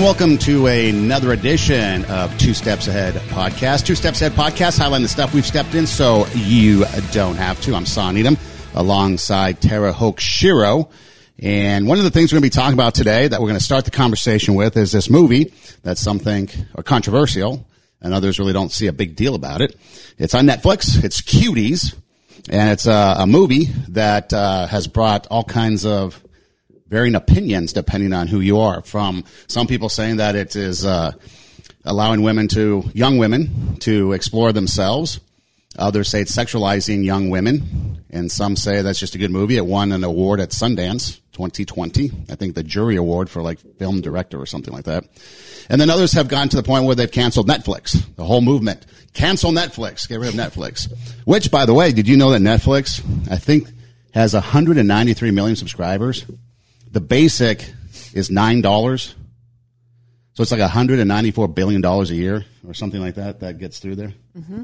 and welcome to another edition of Two Steps Ahead podcast. Two Steps Ahead podcast, highlighting the stuff we've stepped in so you don't have to. I'm Son Edom alongside Tara Hoke Shiro. And one of the things we're going to be talking about today that we're going to start the conversation with is this movie that some think are controversial and others really don't see a big deal about it. It's on Netflix. It's Cuties and it's a, a movie that uh, has brought all kinds of varying opinions depending on who you are. From some people saying that it is uh, allowing women to young women to explore themselves. Others say it's sexualizing young women, and some say that's just a good movie. It won an award at Sundance 2020. I think the jury award for like film director or something like that. And then others have gotten to the point where they've canceled Netflix. The whole movement cancel Netflix, get rid of Netflix. Which, by the way, did you know that Netflix I think has 193 million subscribers? The basic is nine dollars. So it's like 194 billion dollars a year or something like that that gets through there. Mm-hmm.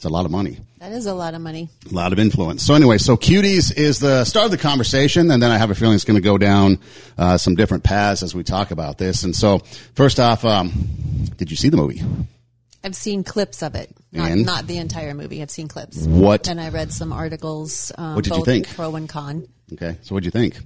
It's a lot of money. That is a lot of money. A lot of influence. So anyway, so cuties is the start of the conversation, and then I have a feeling it's going to go down uh, some different paths as we talk about this. And so, first off, um, did you see the movie? I've seen clips of it, not, not the entire movie. I've seen clips. What? And I read some articles. Um, What did you think? Pro and con. Okay, so what'd you think?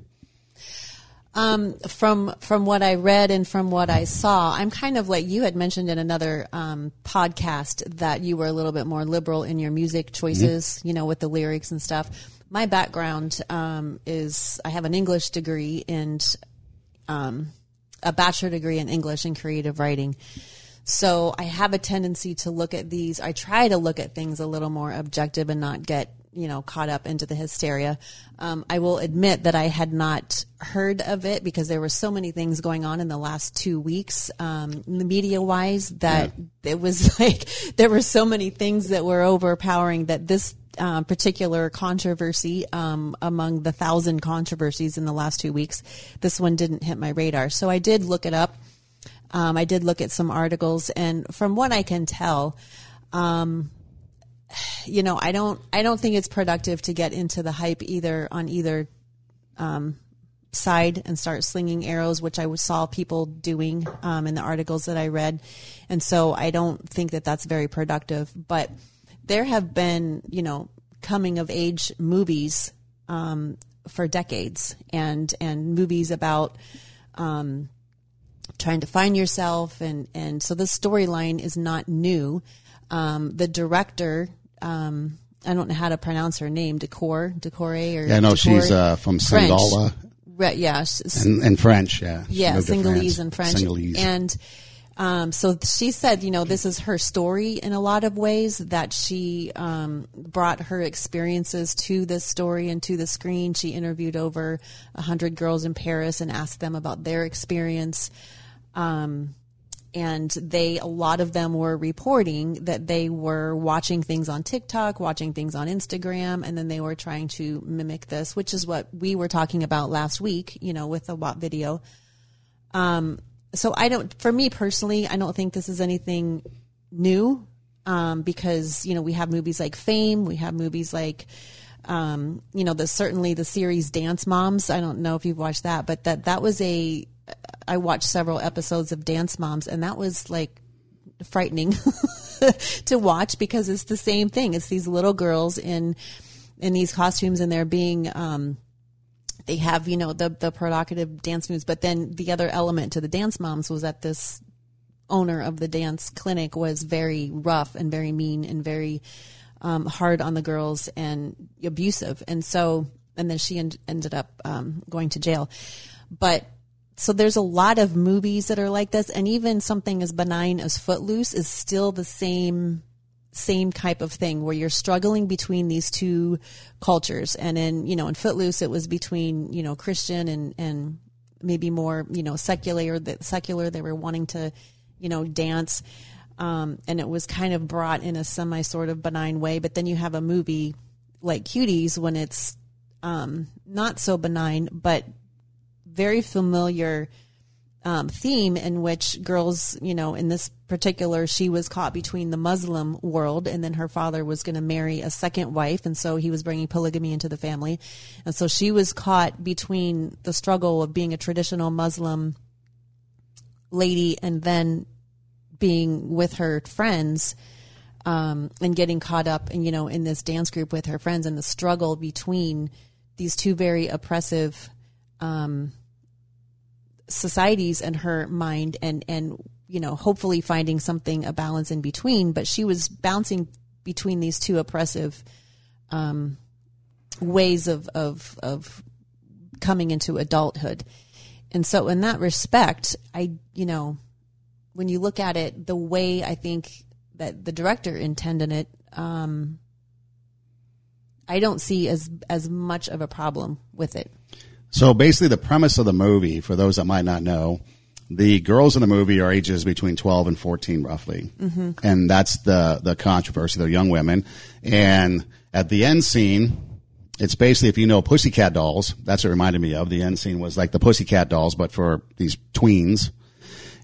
Um, from from what I read and from what I saw, I'm kind of like you had mentioned in another um, podcast that you were a little bit more liberal in your music choices, you know, with the lyrics and stuff. My background um, is I have an English degree and um, a bachelor degree in English and creative writing. So I have a tendency to look at these. I try to look at things a little more objective and not get you know caught up into the hysteria. Um, I will admit that I had not heard of it because there were so many things going on in the last two weeks, um, media wise, that it was like there were so many things that were overpowering that this. Um, particular controversy um, among the thousand controversies in the last two weeks, this one didn't hit my radar. So I did look it up. Um, I did look at some articles, and from what I can tell, um, you know, I don't, I don't think it's productive to get into the hype either on either um, side and start slinging arrows, which I saw people doing um, in the articles that I read, and so I don't think that that's very productive. But there have been, you know, coming of age movies um, for decades, and and movies about um, trying to find yourself and and so the storyline is not new um, the director um, I don't know how to pronounce her name Decor, Decore or Yeah, I know Decore? she's uh, from. Singala Right, yeah and, and French. Yeah, She yeah Singalese and French Singalese. and um, so she said you know this is her story in a lot of ways that she um, brought her experiences to this story and to the screen she interviewed over a hundred girls in Paris and asked them about their experience um, and they a lot of them were reporting that they were watching things on TikTok, watching things on Instagram, and then they were trying to mimic this, which is what we were talking about last week, you know, with the WAP video. Um, so I don't, for me personally, I don't think this is anything new, um, because you know we have movies like Fame, we have movies like. Um, you know, the certainly the series Dance Moms. I don't know if you've watched that, but that that was a I watched several episodes of Dance Moms, and that was like frightening to watch because it's the same thing. It's these little girls in in these costumes, and they're being um, they have you know the the provocative dance moves, but then the other element to the Dance Moms was that this owner of the dance clinic was very rough and very mean and very um, hard on the girls and abusive, and so and then she en- ended up um, going to jail, but so there's a lot of movies that are like this and even something as benign as footloose is still the same same type of thing where you're struggling between these two cultures. And in you know in footloose it was between you know christian and and maybe more you know secular that secular they were wanting to you know dance. Um, and it was kind of brought in a semi sort of benign way. But then you have a movie like cuties when it's um, not so benign but very familiar um, theme in which girls, you know, in this particular, she was caught between the Muslim world and then her father was going to marry a second wife. And so he was bringing polygamy into the family. And so she was caught between the struggle of being a traditional Muslim lady and then being with her friends um, and getting caught up and you know in this dance group with her friends and the struggle between these two very oppressive um, societies in her mind and and you know hopefully finding something a balance in between. But she was bouncing between these two oppressive um, ways of of of coming into adulthood. And so in that respect i you know when you look at it the way i think that the director intended it um, i don't see as as much of a problem with it So basically, the premise of the movie, for those that might not know, the girls in the movie are ages between 12 and 14, roughly. And that's the, the controversy. They're young women. And at the end scene, it's basically, if you know Pussycat Dolls, that's what it reminded me of. The end scene was like the Pussycat Dolls, but for these tweens.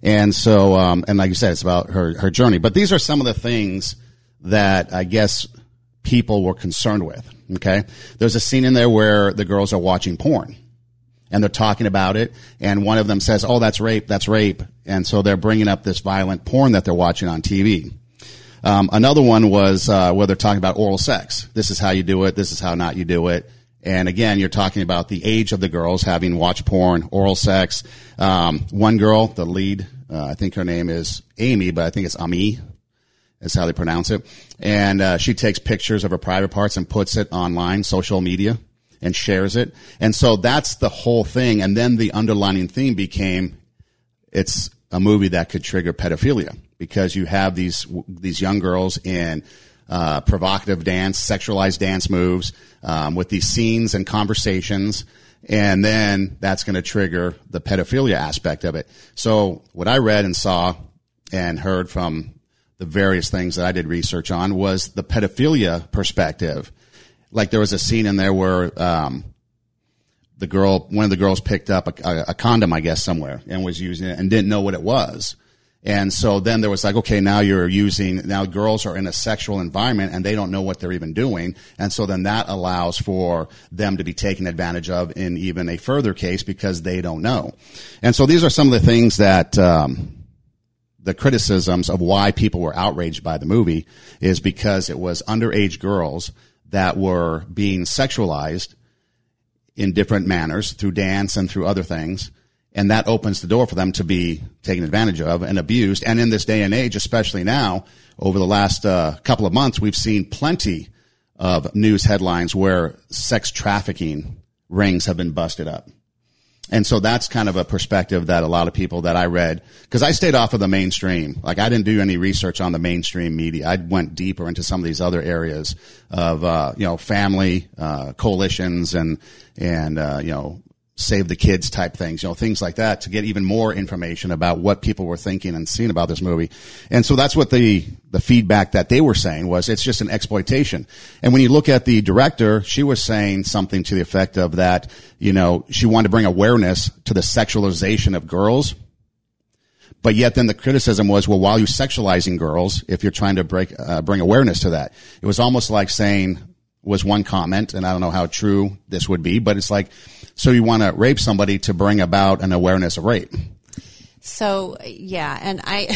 And so, um, and like you said, it's about her, her journey. But these are some of the things that I guess people were concerned with. Okay. There's a scene in there where the girls are watching porn and they're talking about it. And one of them says, Oh, that's rape. That's rape. And so they're bringing up this violent porn that they're watching on TV. Um, another one was uh, where they're talking about oral sex. This is how you do it. This is how not you do it. And again, you're talking about the age of the girls having watched porn, oral sex. Um, one girl, the lead, uh, I think her name is Amy, but I think it's Ami. Is how they pronounce it. And uh, she takes pictures of her private parts and puts it online, social media, and shares it. And so that's the whole thing. And then the underlining theme became it's a movie that could trigger pedophilia because you have these these young girls in uh, provocative dance, sexualized dance moves um, with these scenes and conversations, and then that's going to trigger the pedophilia aspect of it. So what I read and saw and heard from the various things that I did research on was the pedophilia perspective. Like there was a scene in there where um, the girl, one of the girls picked up a, a, a condom, I guess, somewhere and was using it and didn't know what it was. And so then there was like, okay, now you're using, now girls are in a sexual environment and they don't know what they're even doing. And so then that allows for them to be taken advantage of in even a further case because they don't know. And so these are some of the things that, um, the criticisms of why people were outraged by the movie is because it was underage girls that were being sexualized in different manners through dance and through other things. And that opens the door for them to be taken advantage of and abused. And in this day and age, especially now, over the last uh, couple of months, we've seen plenty of news headlines where sex trafficking rings have been busted up. And so that's kind of a perspective that a lot of people that I read, because I stayed off of the mainstream. Like I didn't do any research on the mainstream media. I went deeper into some of these other areas of, uh, you know, family, uh, coalitions and, and, uh, you know, save the kids type things, you know, things like that to get even more information about what people were thinking and seeing about this movie. And so that's what the, the feedback that they were saying was it's just an exploitation. And when you look at the director, she was saying something to the effect of that, you know, she wanted to bring awareness to the sexualization of girls. But yet then the criticism was, well, while you're sexualizing girls, if you're trying to break, uh, bring awareness to that, it was almost like saying, was one comment, and I don't know how true this would be, but it's like, so you want to rape somebody to bring about an awareness of rape. So yeah, and I,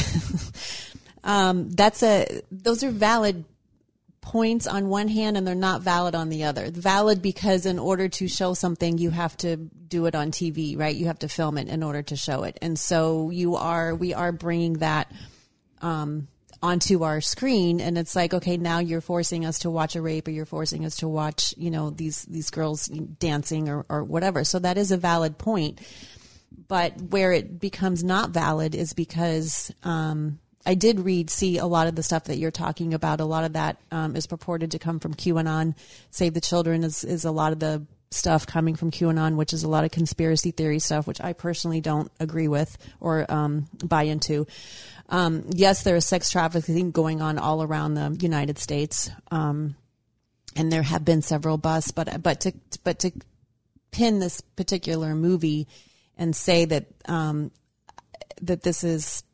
um, that's a those are valid points on one hand, and they're not valid on the other. Valid because in order to show something, you have to do it on TV, right? You have to film it in order to show it, and so you are we are bringing that. Um, onto our screen and it's like okay now you're forcing us to watch a rape or you're forcing us to watch you know these these girls dancing or, or whatever so that is a valid point but where it becomes not valid is because um, I did read, see a lot of the stuff that you're talking about. A lot of that um, is purported to come from QAnon. Save the Children is, is a lot of the stuff coming from QAnon, which is a lot of conspiracy theory stuff, which I personally don't agree with or um, buy into. Um, yes, there is sex trafficking going on all around the United States, um, and there have been several busts. But but to but to pin this particular movie and say that um, that this is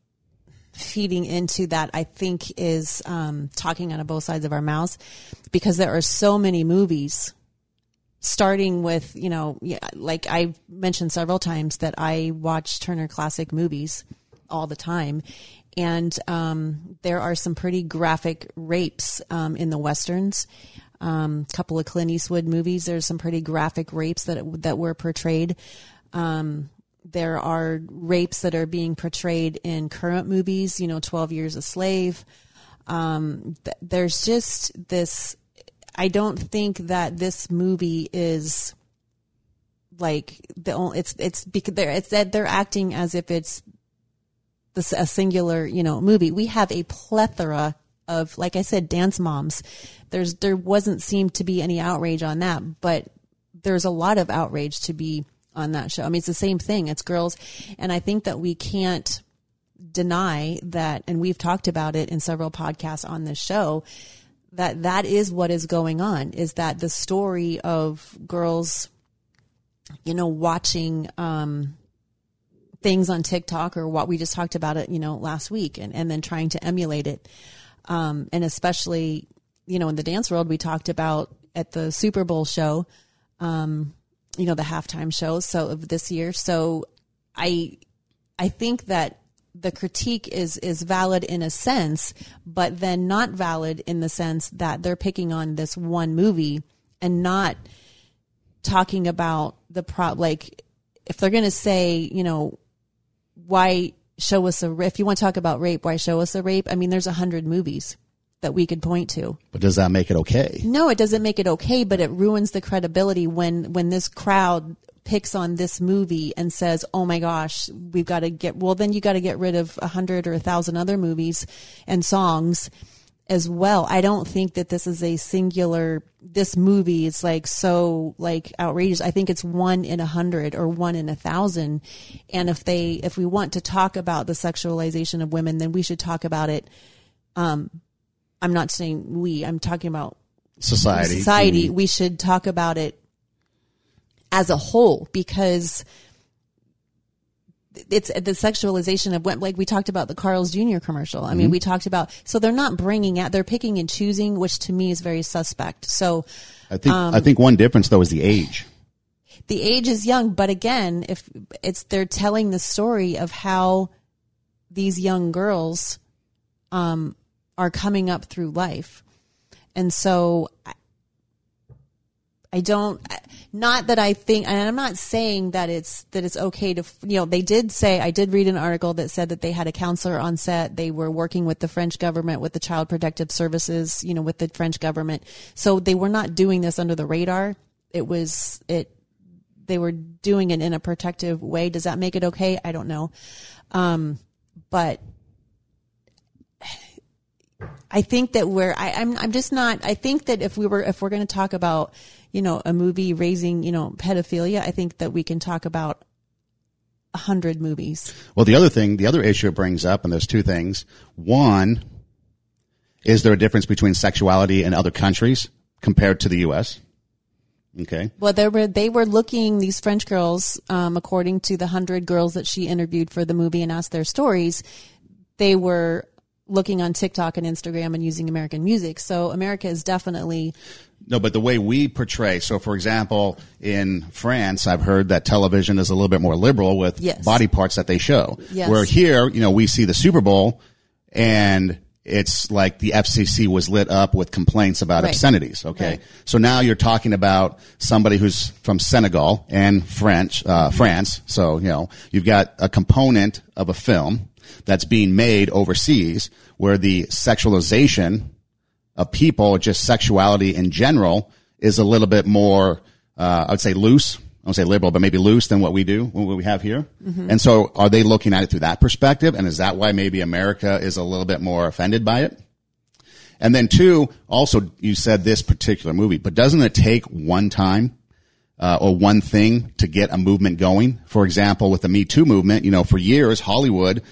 feeding into that, I think is um, talking out of both sides of our mouths, because there are so many movies starting with you know yeah, like i mentioned several times that i watch turner classic movies all the time. And um, there are some pretty graphic rapes um, in the westerns. A um, couple of Clint Eastwood movies. There's some pretty graphic rapes that that were portrayed. Um, there are rapes that are being portrayed in current movies. You know, Twelve Years a Slave. Um, th- there's just this. I don't think that this movie is like the only. It's it's because they're it's that they're acting as if it's this a singular you know movie. We have a plethora of like I said, dance moms. There's there wasn't seem to be any outrage on that, but there's a lot of outrage to be on that show. I mean, it's the same thing. It's girls, and I think that we can't deny that, and we've talked about it in several podcasts on this show. That that is what is going on. Is that the story of girls, you know, watching um, things on TikTok or what we just talked about it, you know, last week, and and then trying to emulate it, um, and especially, you know, in the dance world, we talked about at the Super Bowl show. Um, you know the halftime shows so of this year so i i think that the critique is is valid in a sense but then not valid in the sense that they're picking on this one movie and not talking about the pro like if they're going to say you know why show us a if you want to talk about rape why show us a rape i mean there's a hundred movies that we could point to. But does that make it okay? No, it doesn't make it okay, but it ruins the credibility when when this crowd picks on this movie and says, "Oh my gosh, we've got to get." Well, then you got to get rid of a hundred or a thousand other movies and songs as well. I don't think that this is a singular. This movie is like so like outrageous. I think it's one in a hundred or one in a thousand. And if they, if we want to talk about the sexualization of women, then we should talk about it. Um, I'm not saying we, I'm talking about society. Society. Mm-hmm. We should talk about it as a whole because it's the sexualization of what, like we talked about the Carl's Jr. commercial. I mean, mm-hmm. we talked about so they're not bringing out they're picking and choosing, which to me is very suspect. So I think um, I think one difference though is the age. The age is young, but again, if it's they're telling the story of how these young girls um, are coming up through life. And so I don't, not that I think, and I'm not saying that it's, that it's okay to, you know, they did say, I did read an article that said that they had a counselor on set. They were working with the French government, with the Child Protective Services, you know, with the French government. So they were not doing this under the radar. It was, it, they were doing it in a protective way. Does that make it okay? I don't know. Um, but I think that we're, I, I'm, I'm just not, I think that if we were, if we're going to talk about, you know, a movie raising, you know, pedophilia, I think that we can talk about a hundred movies. Well, the other thing, the other issue it brings up, and there's two things. One, is there a difference between sexuality in other countries compared to the U.S.? Okay. Well, they were they were looking these French girls, um, according to the hundred girls that she interviewed for the movie and asked their stories. They were looking on TikTok and Instagram and using American music. So America is definitely no, but the way we portray. So, for example, in France, I've heard that television is a little bit more liberal with yes. body parts that they show. Yes. Where here, you know, we see the Super Bowl and it's like the FCC was lit up with complaints about right. obscenities. Okay. Right. So now you're talking about somebody who's from Senegal and French, uh, France. So, you know, you've got a component of a film that's being made overseas where the sexualization of people, just sexuality in general, is a little bit more, uh, I would say loose. I don't say liberal, but maybe loose than what we do, what we have here. Mm-hmm. And so are they looking at it through that perspective? And is that why maybe America is a little bit more offended by it? And then two, also you said this particular movie, but doesn't it take one time uh, or one thing to get a movement going? For example, with the Me Too movement, you know, for years Hollywood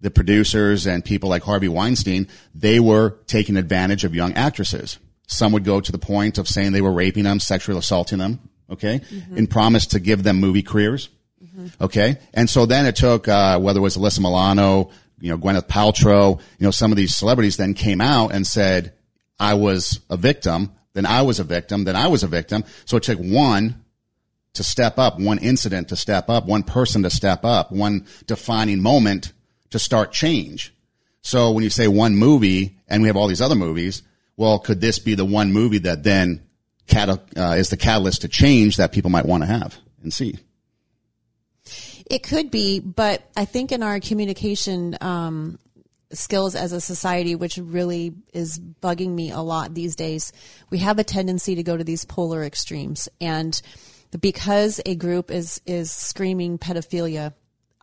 the producers and people like Harvey Weinstein, they were taking advantage of young actresses. Some would go to the point of saying they were raping them, sexually assaulting them, okay, mm-hmm. and promised to give them movie careers, mm-hmm. okay? And so then it took, uh, whether it was Alyssa Milano, you know, Gwyneth Paltrow, you know, some of these celebrities then came out and said, I was a victim, then I was a victim, then I was a victim. So it took one to step up, one incident to step up, one person to step up, one defining moment to start change. So when you say one movie and we have all these other movies, well, could this be the one movie that then uh, is the catalyst to change that people might want to have and see? It could be, but I think in our communication um, skills as a society, which really is bugging me a lot these days, we have a tendency to go to these polar extremes. And because a group is is screaming pedophilia,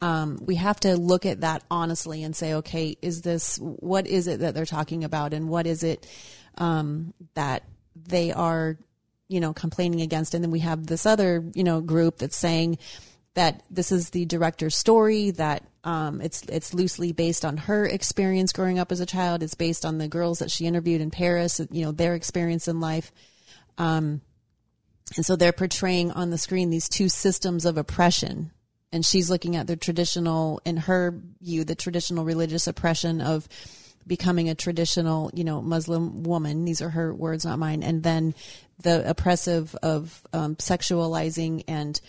um, we have to look at that honestly and say, okay, is this what is it that they're talking about, and what is it um, that they are, you know, complaining against? And then we have this other, you know, group that's saying that this is the director's story that um, it's it's loosely based on her experience growing up as a child. It's based on the girls that she interviewed in Paris, you know, their experience in life. Um, and so they're portraying on the screen these two systems of oppression. And she's looking at the traditional, in her view, the traditional religious oppression of becoming a traditional, you know, Muslim woman. These are her words, not mine. And then the oppressive of um, sexualizing and,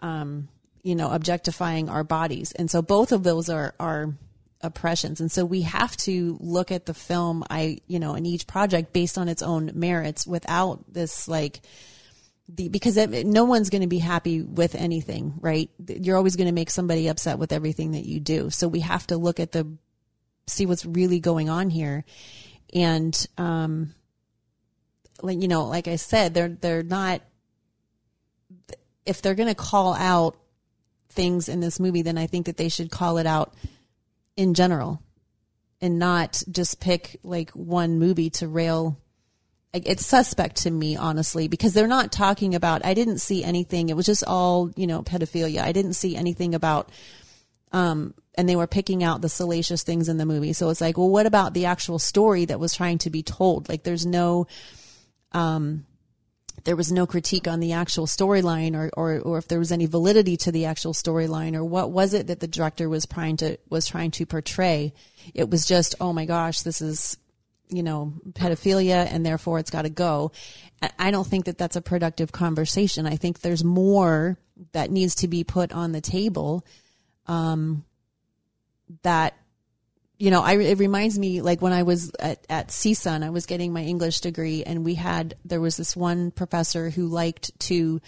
um, you know, objectifying our bodies. And so both of those are, are oppressions. And so we have to look at the film, I, you know, in each project based on its own merits without this like, the, because it, no one's going to be happy with anything, right? You're always going to make somebody upset with everything that you do. So we have to look at the, see what's really going on here. And, um, like, you know, like I said, they're, they're not, if they're going to call out things in this movie, then I think that they should call it out in general and not just pick like one movie to rail it's suspect to me honestly because they're not talking about i didn't see anything. It was just all you know pedophilia. I didn't see anything about um and they were picking out the salacious things in the movie. So it's like well what about the actual story that was trying to be told? Like there's no um there was no critique on the actual storyline or, or, or if there was any validity to the actual storyline or what was it that the director was trying to was trying to portray? It was just oh my gosh this is you know, pedophilia and therefore it's got to go. I don't think that that's a productive conversation. I think there's more that needs to be put on the table. Um, that, you know, I, it reminds me like when I was at, at CSUN, I was getting my English degree and we had, there was this one professor who liked to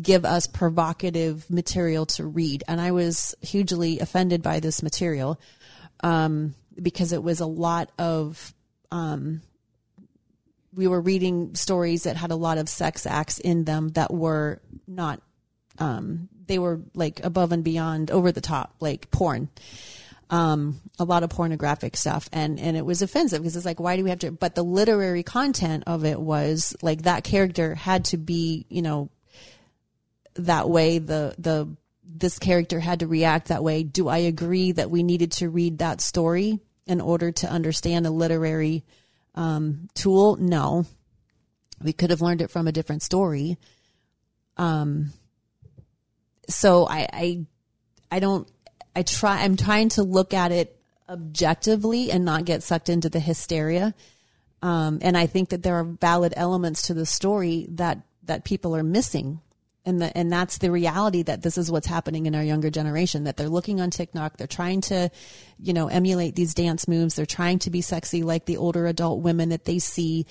give us provocative material to read. And I was hugely offended by this material. Um, because it was a lot of um, we were reading stories that had a lot of sex acts in them that were not um, they were like above and beyond over the top like porn. Um, a lot of pornographic stuff. And and it was offensive because it's like why do we have to but the literary content of it was like that character had to be you know that way. The the this character had to react that way. Do i agree that we needed to read that story in order to understand a literary um, tool? No. We could have learned it from a different story. Um, so I, I, I don't, I try, I'm trying to look at it objectively and not get sucked into the hysteria. Um, and I think that there are valid elements to the story that, that people are missing and the, and that's the reality that this is what's happening in our younger generation that they're looking on TikTok they're trying to you know emulate these dance moves they're trying to be sexy like the older adult women that they see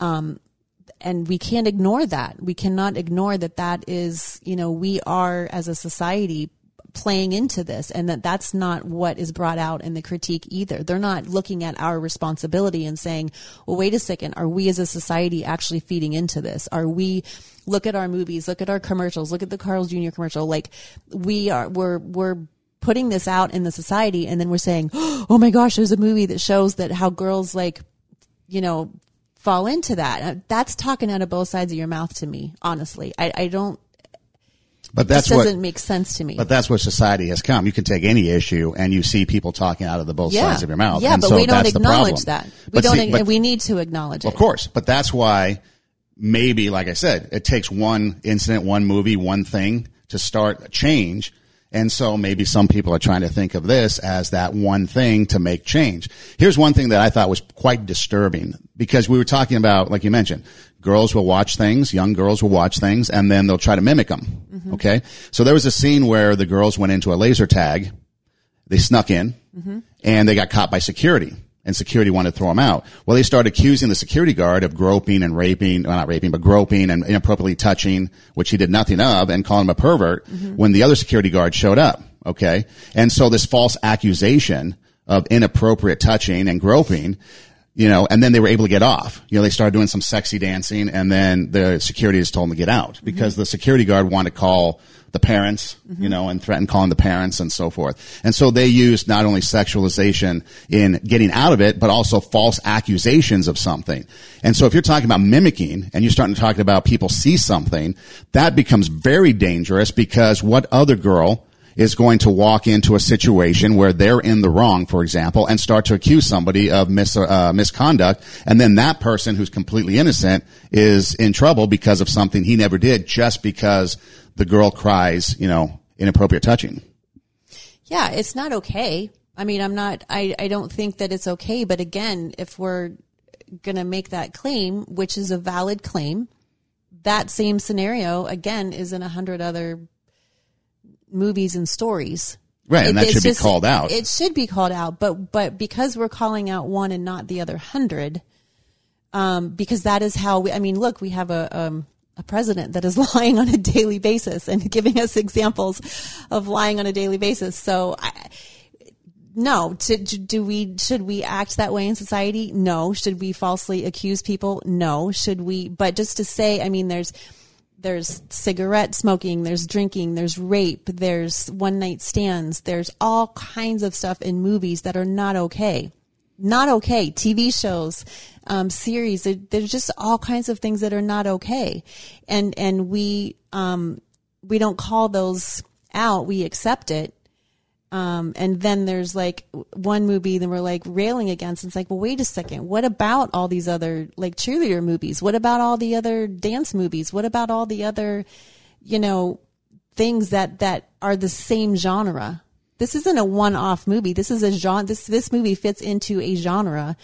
um, and we can't ignore that we cannot ignore that that is you know we are as a society playing into this and that that's not what is brought out in the critique either. They're not looking at our responsibility and saying, well, wait a second, are we as a society actually feeding into this? Are we, look at our movies, look at our commercials, look at the Carl's Jr. commercial. Like we are, we're, we're, putting this out in the society and then we're saying, oh my gosh, there's a movie that shows that how girls like, you know, fall into that. Uh, that's talking out of both sides of your mouth to me, honestly. I, I don't, but that doesn't what, make sense to me. But that's what society has come. You can take any issue and you see people talking out of the both yeah. sides of your mouth. Yeah, and but so we don't acknowledge that. We But don't. see, but- we need to acknowledge it. Of course, but that's why maybe, like I said, it takes one incident, one movie, one thing to start a change. And so maybe some people are trying to think of this as that one thing to make change. Here's one thing that I thought was quite disturbing because we were talking about, like you mentioned, girls will watch things, young girls will watch things, and then they'll try to mimic them. Mm-hmm. Okay. So there was a scene where the girls went into a laser tag. They snuck in mm-hmm. and they got caught by security. And security wanted to throw him out. Well, they started accusing the security guard of groping and raping, well, not raping, but groping and inappropriately touching, which he did nothing of, and calling him a pervert mm-hmm. when the other security guard showed up. Okay. And so this false accusation of inappropriate touching and groping you know, and then they were able to get off. You know, they started doing some sexy dancing and then the security just told them to get out because mm-hmm. the security guard wanted to call the parents, mm-hmm. you know, and threaten calling the parents and so forth. And so they used not only sexualization in getting out of it, but also false accusations of something. And so if you're talking about mimicking and you're starting to talk about people see something, that becomes very dangerous because what other girl is going to walk into a situation where they're in the wrong, for example, and start to accuse somebody of mis- uh, misconduct. And then that person who's completely innocent is in trouble because of something he never did just because the girl cries, you know, inappropriate touching. Yeah, it's not okay. I mean, I'm not, I, I don't think that it's okay. But again, if we're going to make that claim, which is a valid claim, that same scenario again is in a hundred other movies and stories. Right. And It- that should be called out. It should be called out, but but because we're calling out one and not the other hundred, um, because that is how we. I mean, look, we have a um, a president that is lying on a daily basis and giving us examples of lying on a daily basis. So. I, no, to, to- do we should we act that way in society? No. Should we falsely accuse people? No. Should we? But just to say, I mean, there's there's cigarette smoking, there's drinking, there's rape, there's one night stands, there's all kinds of stuff in movies that are not okay. Not okay. TV shows, um, series, there, there's just all kinds of things that are not okay. And, and we, um, we don't call those out. We accept it. Um, and then there's like one movie that we're like railing against. It's like, well, wait a second. What about all these other like cheerleader movies? What about all the other dance movies? What about all the other, you know, things that, that are the same genre? This isn't a one-off movie. This is a genre. This, this movie fits into a genre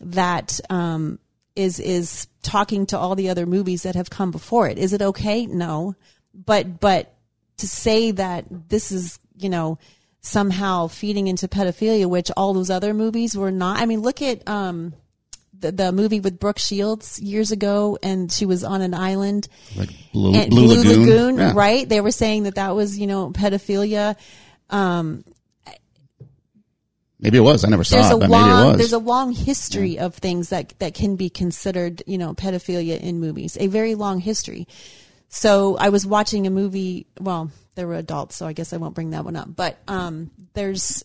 that, um, is, is talking to all the other movies that have come before it. Is it okay? No. But, but to say that this is, you know, somehow feeding into pedophilia, which all those other movies were not. I mean, look at um, the, the movie with Brooke Shields years ago, and she was on an island. Like Blue, and Blue Lagoon. Yeah. right? They were saying that that was, you know, pedophilia. Maybe it was. I never saw it, but long, maybe it was. there's a long history of things that that can be considered, you know, pedophilia in movies. A very long history. So I was watching a movie. Well, there were adults, so I guess I won't bring that one up. But um, there's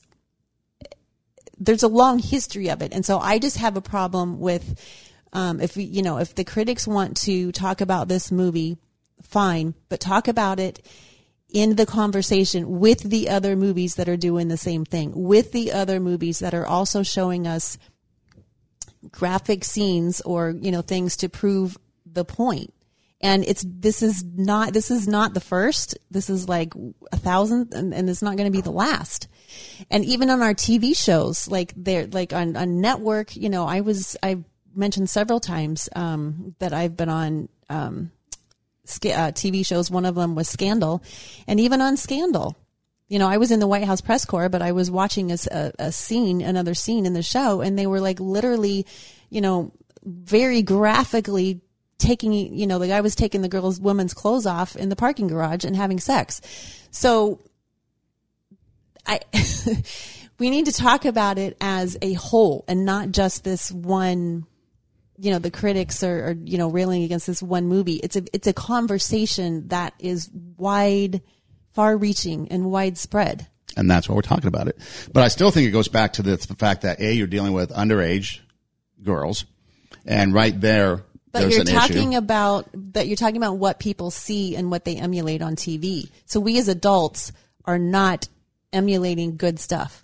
there's a long history of it, and so I just have a problem with um, if you know, if the critics want to talk about this movie, fine, but talk about it in the conversation with the other movies that are doing the same thing, with the other movies that are also showing us graphic scenes or you know things to prove the point and it's this is not this is not the first. This is like a thousand and, and it's not going to be the last. And even on our tv shows like they're like on, on network you know i was i mentioned several times um, that i've been on um, uh, tv shows. One of them was scandal. And even on scandal you know, I was in the White House press corps, but I was watching a, a, a scene, another scene in the show, and they were like literally, you know, very graphically taking, you know, the guy was taking the girl's woman's clothes off in the parking garage and having sex. So I, we need to talk about it as a whole and not just this one you know the critics are, are you know railing against this one movie it's a it's a conversation that is wide far reaching and widespread and that's why we're talking about it. But I still think it goes back to the, the fact that a you're dealing with underage girls, and right there, but you're talking issue. about that you're talking about what people see and what they emulate on TV so we as adults are not emulating good stuff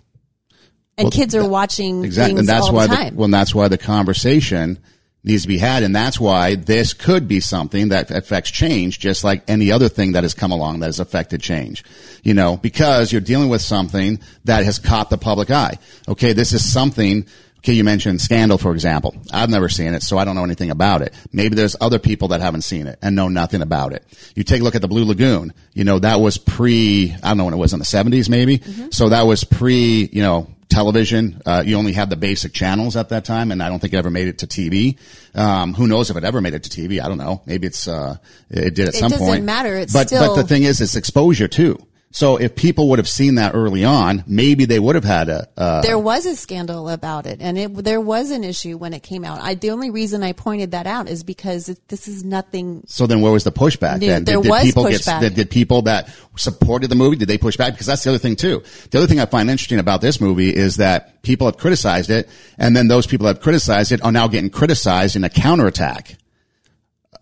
and Well, kids are watching Exactly, and that's all why the the, time well, that's why the conversation needs to be had, and that's why this could be something that affects change, just like any other thing that has come along that has affected change. You know, because you're dealing with something that has caught the public eye. Okay, this is something. Okay, you mentioned Scandal, for example. I've never seen it, so I don't know anything about it. Maybe there's other people that haven't seen it and know nothing about it. You take a look at the Blue Lagoon. You know, that was pre, I don't know when it was in the 70s maybe. So that was pre, you know, television. Uh, you only had the basic channels at that time, and I don't think it ever made it to TV. Um, who knows if it ever made it to TV? I don't know. Maybe it's uh, it did at It some point. It doesn't matter. It's but still- but the thing is, it's exposure too. So if people would have seen that early on, maybe they would have had a. Uh, there was a scandal about it, and it there was an issue when it came out. I the only reason I pointed that out is because it, this is nothing. so then, where was the pushback? Yeah, then there did, did was people pushback. get did, did people that supported the movie did they push back? Because that's the other thing too. The other thing I find interesting about this movie is that people have criticized it, and then those people that have criticized it are now getting criticized in a counterattack.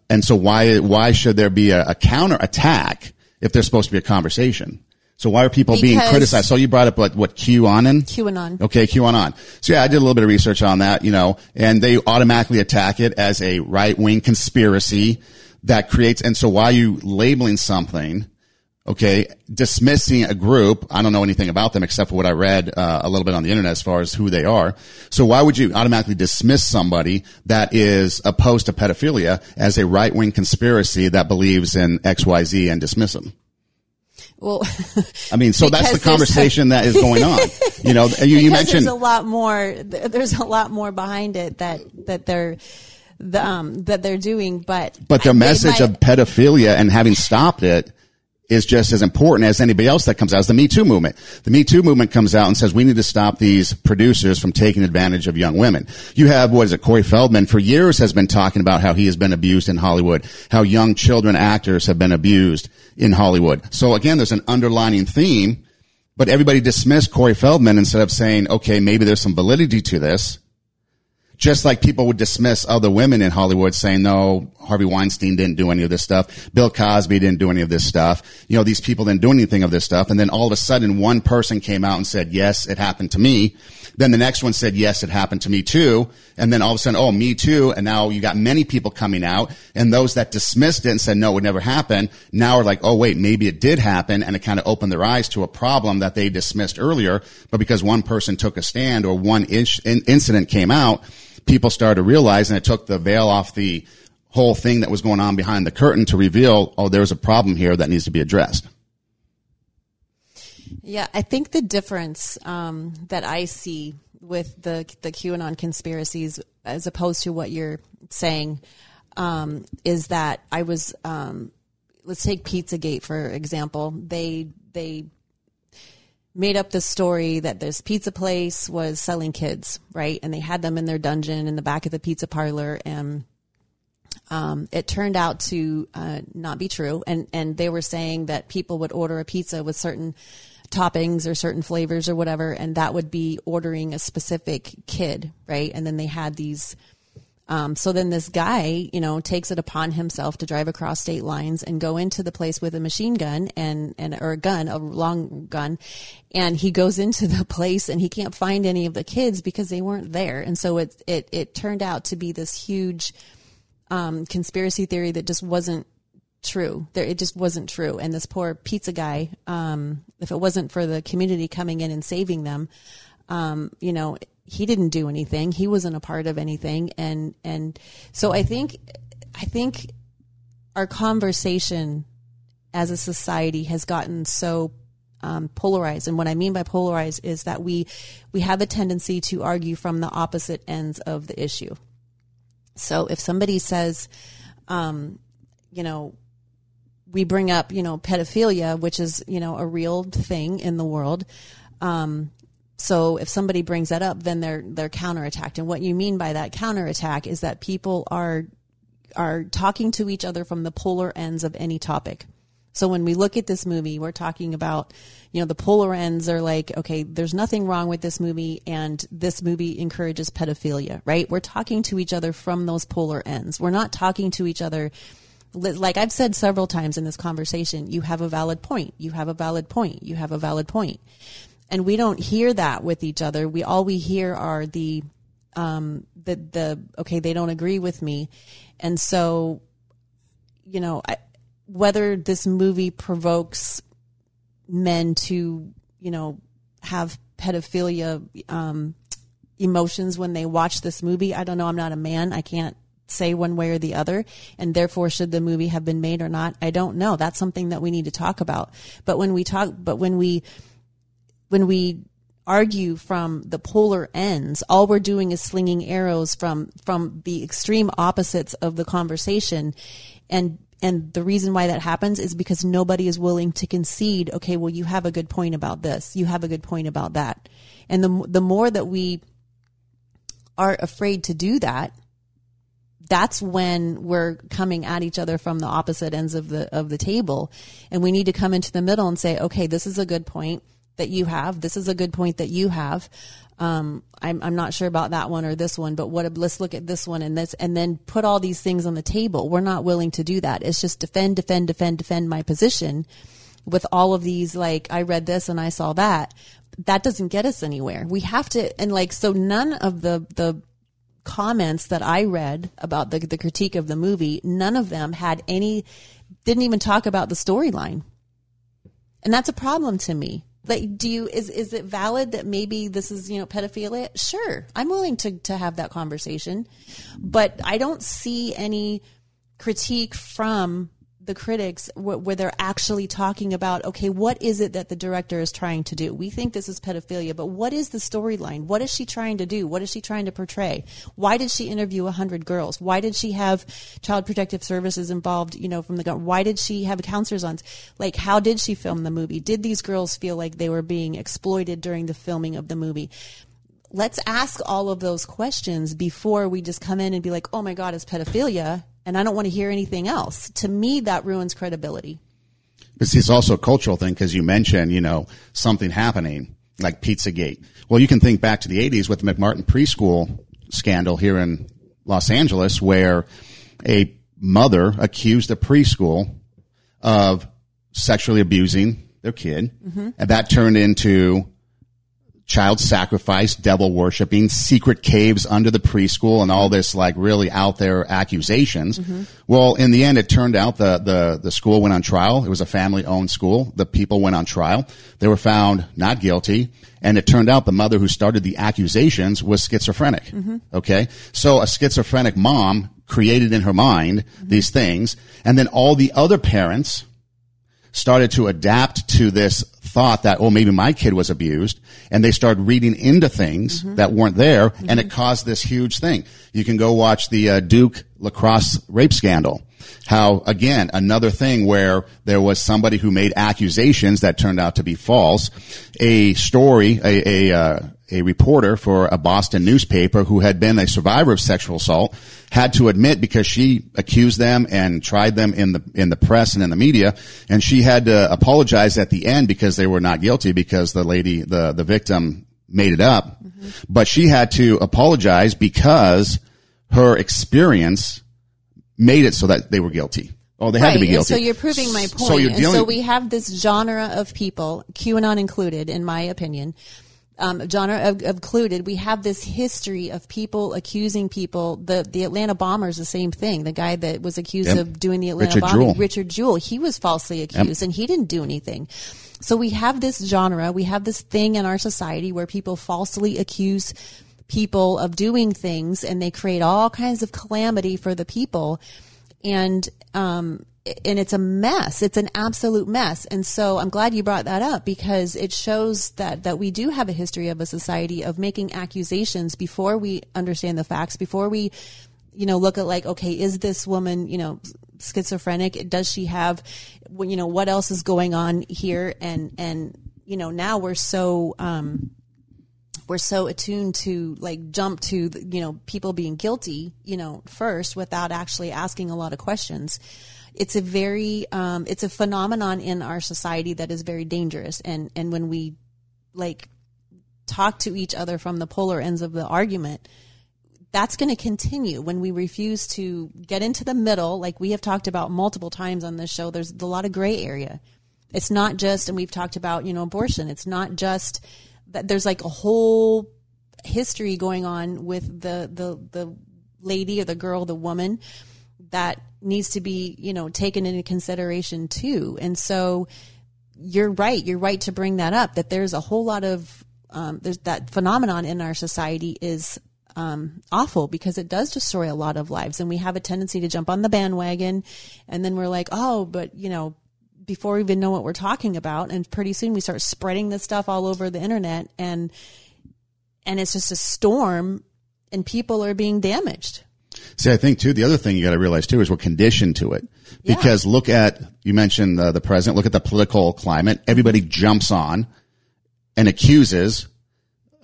And so why why should there be a, a counterattack if there's supposed to be a conversation? So why are people being criticized? So you brought up what what QAnon? QAnon. Okay, QAnon. So yeah, I did a little bit of research on that, you know, and they automatically attack it as a right wing conspiracy that creates. And so why are you labeling something? Okay, dismissing a group. I don't know anything about them except for what I read uh, a little bit on the internet as far as who they are. So why would you automatically dismiss somebody that is opposed to pedophilia as a right wing conspiracy that believes in X, Y, Z and dismiss them? Well, I mean, so that's the conversation that is going on. You know, you, you mentioned there's a lot more. There's a lot more behind it that that they're the, um, that they're doing, but But the message might- of pedophilia and having stopped it is just as important as anybody else that comes out. It's the Me Too movement. The Me Too movement comes out and says we need to stop these producers from taking advantage of young women. You have, what is it, Corey Feldman for years has been talking about how he has been abused in Hollywood, how young children actors have been abused in Hollywood. So again, there's an underlining theme, but everybody dismissed Corey Feldman instead of saying, okay, maybe there's some validity to this just like people would dismiss other women in Hollywood saying, no, Harvey Weinstein didn't do any of this stuff. Bill Cosby didn't do any of this stuff. You know, these people didn't do anything of this stuff. And then all of a sudden one person came out and said, yes, it happened to me. Then the next one said, yes, it happened to me too. And then all of a sudden, oh, me too. And now you got many people coming out and those that dismissed it and said, no, it would never happen. Now are like, oh, wait, maybe it did happen. And it kind of opened their eyes to a problem that they dismissed earlier. But because one person took a stand or one in, incident came out, people started to realize and it took the veil off the whole thing that was going on behind the curtain to reveal, oh, there's a problem here that needs to be addressed. Yeah, I think the difference um, that I see with the the QAnon conspiracies, as opposed to what you're saying, um, is that I was. Um, let's take PizzaGate for example. They they made up the story that this pizza place was selling kids, right? And they had them in their dungeon in the back of the pizza parlor, and um, it turned out to uh, not be true. And and they were saying that people would order a pizza with certain toppings or certain flavors or whatever, and that would be ordering a specific kid, right? And then they had these. Um, so then this guy, you know, takes it upon himself to drive across state lines and go into the place with a machine gun and, and, or a gun, a long gun. And he goes into the place and he can't find any of the kids because they weren't there. And so it, it, it turned out to be this huge, um, conspiracy theory that just wasn't true. There, it just wasn't true. And this poor pizza guy, um, if it wasn't for the community coming in and saving them, um, you know, he didn't do anything. He wasn't a part of anything. And, and so I think, I think our conversation as a society has gotten so um, polarized. And what I mean by polarized is that we, we have a tendency to argue from the opposite ends of the issue. So if somebody says, um, you know, we bring up, you know, pedophilia, which is, you know, a real thing in the world. Um, so if somebody brings that up, then they're they're counterattacked. And what you mean by that counterattack is that people are are talking to each other from the polar ends of any topic. So when we look at this movie, we're talking about, you know, the polar ends are like, okay, there's nothing wrong with this movie and this movie encourages pedophilia, right? We're talking to each other from those polar ends. We're not talking to each other like I've said several times in this conversation, you have a valid point. You have a valid point. You have a valid point. And we don't hear that with each other. We all we hear are the um the the okay, they don't agree with me. And so you know, I, whether this movie provokes men to, you know, have pedophilia um emotions when they watch this movie, I don't know. I'm not a man. I can't say one way or the other and therefore should the movie have been made or not i don't know that's something that we need to talk about but when we talk but when we when we argue from the polar ends. All we're doing is slinging arrows from from the extreme opposites of the conversation, and and the reason why that happens is because nobody is willing to concede. Okay, well, you have a good point about this. You have a good point about that, and the the more that we are afraid to do that, that's when we're coming at each other from the opposite ends of the of the table and we need to come into the middle and say okay this is a good point that you have. This is a good point that you have. Um, I'm, I'm not sure about that one or this one but what let's look at this one and this and then put all these things on the table. We're not willing to do that. It's just defend defend defend defend my position with all of these like i read this and i saw that. That doesn't get us anywhere. We have to and like so none of the the comments that I read about the, the critique of the movie, none of them had any, didn't even talk about the storyline. And that's a problem to me. Like, do you, is, is it valid that maybe this is, you know, pedophilia? Sure. I'm willing to, to have that conversation, but I don't see any critique from the critics where they're actually talking about okay what is it that the director is trying to do? We think this is pedophilia but what is the storyline? What is she trying to do? What is she trying to portray? Why did she interview 100 girls? Why did she have child protective services involved you know from the government why did she have counselors on like how did she film the movie? Did these girls feel like they were being exploited during the filming of the movie? Let's ask all of those questions before we just come in and be like, oh my God, it's pedophilia and I don't want to hear anything else. To me, that ruins credibility. This it's also a cultural thing because you mentioned, you know, something happening like Pizzagate. Well, you can think back to the 80s with the McMartin preschool scandal here in Los Angeles where a mother accused a preschool of sexually abusing their kid. Mm-hmm. And that turned into child sacrifice, devil worshiping, secret caves under the preschool and all this like really out there accusations. Mm-hmm. Well, in the end, it turned out the, the, the school went on trial. It was a family owned school. The people went on trial. They were found not guilty. And it turned out the mother who started the accusations was schizophrenic. Mm-hmm. Okay. So a schizophrenic mom created in her mind mm-hmm. these things. And then all the other parents started to adapt to this thought that, oh, maybe my kid was abused. And they started reading into things mm-hmm. that weren't there. Mm-hmm. And it caused this huge thing. You can go watch the uh, Duke lacrosse rape scandal. How, again, another thing where there was somebody who made accusations that turned out to be false. A story, a, a, uh, a reporter for a Boston newspaper who had been a survivor of sexual assault had to admit because she accused them and tried them in the in the press and in the media and she had to apologize at the end because they were not guilty because the lady the the victim made it up mm-hmm. but she had to apologize because her experience made it so that they were guilty Oh, they right. had to be guilty. And so you're proving my point. So, you're dealing- so we have this genre of people, QAnon included, in my opinion, um, genre included, we have this history of people accusing people. The the Atlanta bombers, the same thing. The guy that was accused yep. of doing the Atlanta Richard bombing, Jewell. Richard Jewell, he was falsely accused, yep. and he didn't do anything. So we have this genre, we have this thing in our society where people falsely accuse people of doing things, and they create all kinds of calamity for the people. And um, and it's a mess. It's an absolute mess. And so I'm glad you brought that up because it shows that, that we do have a history of a society of making accusations before we understand the facts, before we, you know, look at like, okay, is this woman, you know, schizophrenic? Does she have, you know, what else is going on here? And, and, you know, now we're so, um, we're so attuned to like jump to you know people being guilty you know first without actually asking a lot of questions it's a very um, it's a phenomenon in our society that is very dangerous. And and when we like talk to each other from the polar ends of the argument that's going to continue. When we refuse to get into the middle like we have talked about multiple times on this show there's a lot of gray area. It's not just and we've talked about you know abortion. It's not just that there's like a whole history going on with the the the lady or the girl the woman that needs to be, you know, taken into consideration too. And so you're right. You're right to bring that up that there's a whole lot of, um, there's that phenomenon in our society is um, awful because it does destroy a lot of lives. And we have a tendency to jump on the bandwagon and then we're like, oh, but you know, before we even know what we're talking about. And pretty soon we start spreading this stuff all over the internet and, and it's just a storm and people are being damaged. See, I think too, the other thing you got to realize too is we're conditioned to it. Yeah. Because look at, you mentioned uh, the president, look at the political climate. Everybody jumps on and accuses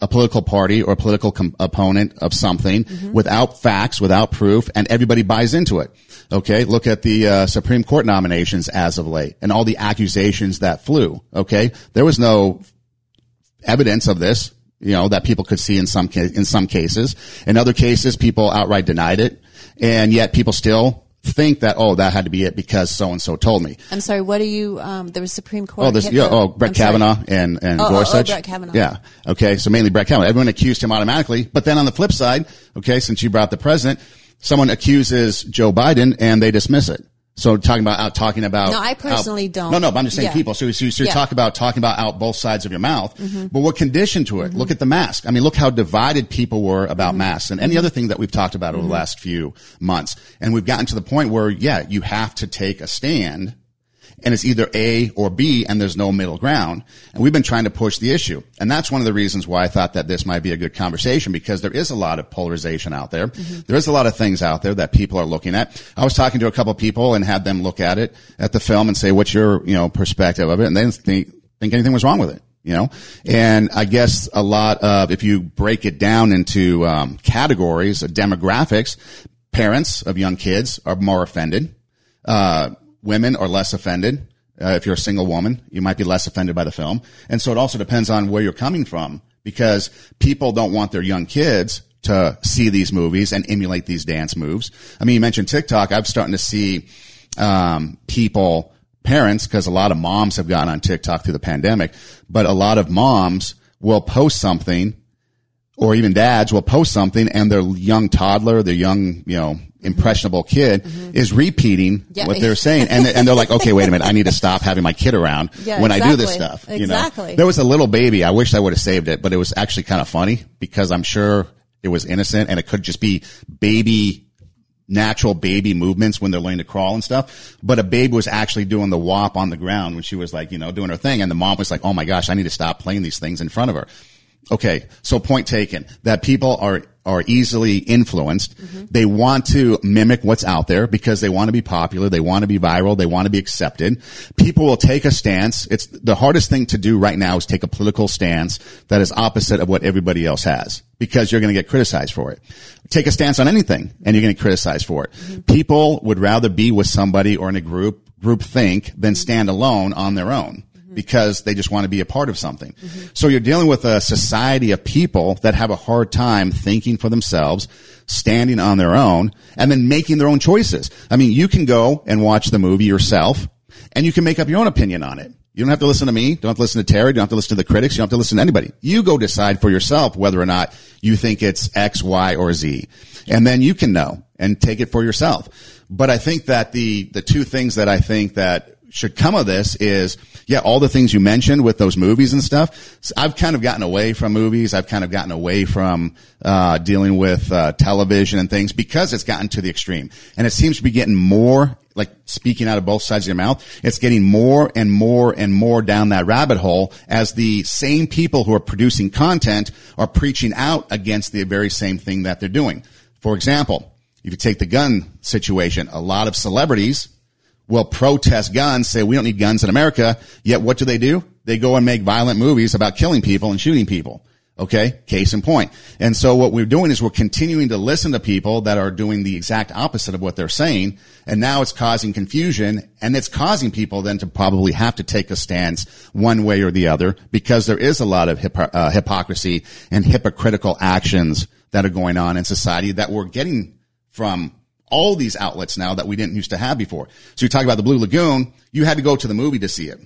a political party or a political com- opponent of something without facts, without proof, and everybody buys into it. Okay. Look at the uh, Supreme Court nominations as of late and all the accusations that flew. Okay. There was no evidence of this, you know, that people could see in some ca- in some cases. In other cases, people outright denied it, and yet people still think that oh, that had to be it because so and so told me. I'm sorry. What are you? Um, there was Supreme Court. Oh, there's yeah. Oh, Brett I'm sorry. Kavanaugh and and Oh, oh, oh, Gorsuch. Brett Kavanaugh. Yeah. Okay. So mainly Brett Kavanaugh. Everyone accused him automatically, but then on the flip side, okay, since you brought the president, someone accuses Joe Biden and they dismiss it. So talking about out talking about No, I personally out- don't. No, no, but I'm just saying Yeah. people. So, so, so you Yeah. talk about talking about out both sides of your mouth, Mm-hmm. but we're conditioned to it. Look at the mask. I mean, look how divided people were about Mm-hmm. masks and any other thing that we've talked about over the last few months. And we've gotten to the point where, yeah, you have to take a stand and it's either A or B and there's no middle ground. And we've been trying to push the issue. And that's one of the reasons why I thought that this might be a good conversation because there is a lot of polarization out there. There is a lot of things out there that people are looking at. I was talking to a couple of people and had them look at it at the film and say, what's your, you know, perspective of it? And they didn't think, think anything was wrong with it. You know, and I guess a lot of, if you break it down into, um, categories, uh, demographics, parents of young kids are more offended uh, women are less offended. Uh, if you're a single woman, you might be less offended by the film. And so it also depends on where you're coming from because people don't want their young kids to see these movies and emulate these dance moves. I mean, you mentioned TikTok. I'm starting to see, um, people, parents, because a lot of moms have gotten on TikTok through the pandemic, but a lot of moms will post something or even dads will post something and their young toddler, their young, you know, impressionable kid is repeating Mm-hmm. Yeah. what they're saying. And, and they're like, okay, wait a minute. I need to stop having my kid around Yeah, when I do this exactly. stuff. You know, Exactly. there was a little baby. I wish I would have saved it, but it was actually kind of funny because I'm sure it was innocent and it could just be baby natural baby movements when they're learning to crawl and stuff. But a baby was actually doing the wop on the ground when she was like, you know, doing her thing. And the mom was like, oh my gosh, I need to stop playing these things in front of her. Okay. So point taken that people are, are easily influenced. Mm-hmm. They want to mimic what's out there because they want to be popular. They want to be viral. They want to be accepted. People will take a stance. It's the hardest thing to do right now is take a political stance that is opposite of what everybody else has because you're going to get criticized for it. Take a stance on anything and you're going to criticize for it. Mm-hmm. People would rather be with somebody or in a group, group think than stand alone on their own because they just want to be a part of something. So you're dealing with a society of people that have a hard time thinking for themselves, standing on their own, and then making their own choices. I mean, you can go and watch the movie yourself and you can make up your own opinion on it. You don't have to listen to me. Don't have to listen to Terry. Don't have to listen to the critics. You don't have to listen to anybody. You go decide for yourself whether or not you think it's X, Y, or Z. And then you can know and take it for yourself. But I think that the, the two things that I think that should come of this is, yeah, all the things you mentioned with those movies and stuff. So I've kind of gotten away from movies. I've kind of gotten away from, uh, dealing with, uh, television and things because it's gotten to the extreme. And it seems to be getting more, like speaking out of both sides of your mouth. It's getting more and more and more down that rabbit hole as the same people who are producing content are preaching out against the very same thing that they're doing. For example, if you take the gun situation, a lot of celebrities will protest guns, say we don't need guns in America. Yet what do they do? They go and make violent movies about killing people and shooting people. Okay. Case in point. And so what we're doing is we're continuing to listen to people that are doing the exact opposite of what they're saying. And now it's causing confusion and it's causing people then to probably have to take a stance one way or the other because there is a lot of uh, hypocrisy and hypocritical actions that are going on in society that we're getting from all these outlets now that we didn't used to have before. So you talk about the Blue Lagoon, you had to go to the movie to see it.